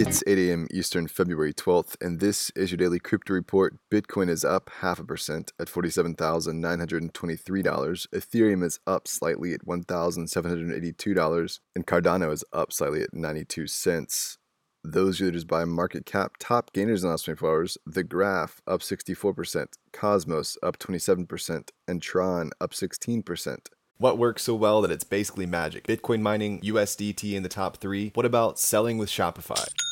It's 8 a.m. Eastern, February 12th, and this is your daily crypto report. Bitcoin is up half a percent at $47,923. Ethereum is up slightly at $1,782, and Cardano is up slightly at 92 cents. Those leaders by market cap, top gainers in the last 24 hours, The Graph up 64%, Cosmos up 27%, and Tron up 16%. What works so well that it's basically magic? Bitcoin mining, USDT in the top three. What about selling with Shopify?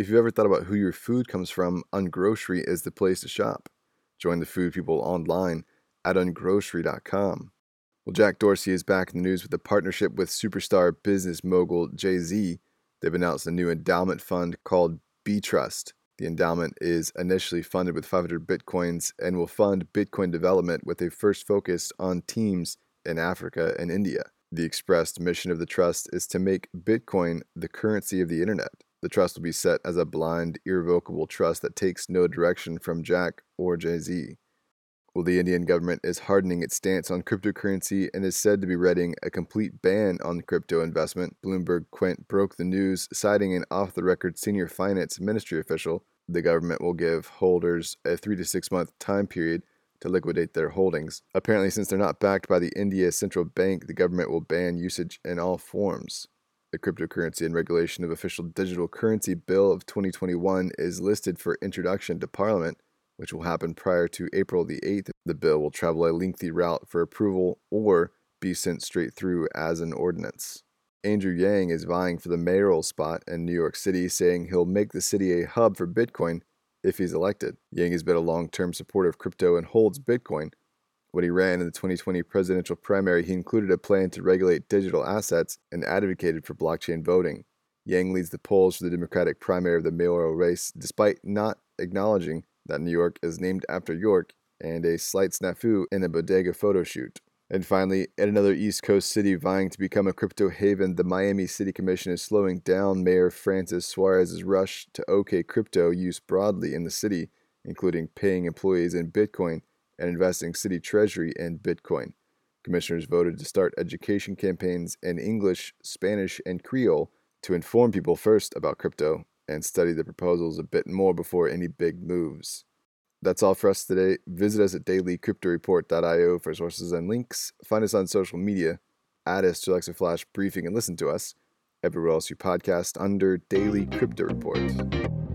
If you've ever thought about who your food comes from, Ungrocery is the place to shop. Join the food people online at ungrocery.com. Well, Jack Dorsey is back in the news with a partnership with superstar business mogul Jay Z. They've announced a new endowment fund called B Trust. The endowment is initially funded with 500 bitcoins and will fund Bitcoin development with a first focus on teams in Africa and India. The expressed mission of the trust is to make Bitcoin the currency of the internet. The trust will be set as a blind, irrevocable trust that takes no direction from Jack or Jay Z. Well, the Indian government is hardening its stance on cryptocurrency and is said to be readying a complete ban on crypto investment. Bloomberg Quint broke the news, citing an off the record senior finance ministry official. The government will give holders a three to six month time period to liquidate their holdings. Apparently, since they're not backed by the India Central Bank, the government will ban usage in all forms. The Cryptocurrency and Regulation of Official Digital Currency Bill of 2021 is listed for introduction to Parliament, which will happen prior to April the 8th. The bill will travel a lengthy route for approval or be sent straight through as an ordinance. Andrew Yang is vying for the mayoral spot in New York City, saying he'll make the city a hub for Bitcoin if he's elected. Yang has been a long term supporter of crypto and holds Bitcoin, when he ran in the 2020 presidential primary, he included a plan to regulate digital assets and advocated for blockchain voting. Yang leads the polls for the Democratic primary of the mayoral race, despite not acknowledging that New York is named after York and a slight snafu in a bodega photo shoot. And finally, at another East Coast city vying to become a crypto haven, the Miami City Commission is slowing down Mayor Francis Suarez's rush to OK crypto use broadly in the city, including paying employees in Bitcoin and investing city treasury in Bitcoin. Commissioners voted to start education campaigns in English, Spanish, and Creole to inform people first about crypto and study the proposals a bit more before any big moves. That's all for us today. Visit us at dailycryptoreport.io for sources and links. Find us on social media. Add us to Alexa Flash Briefing and listen to us everywhere else you podcast under Daily Crypto Report.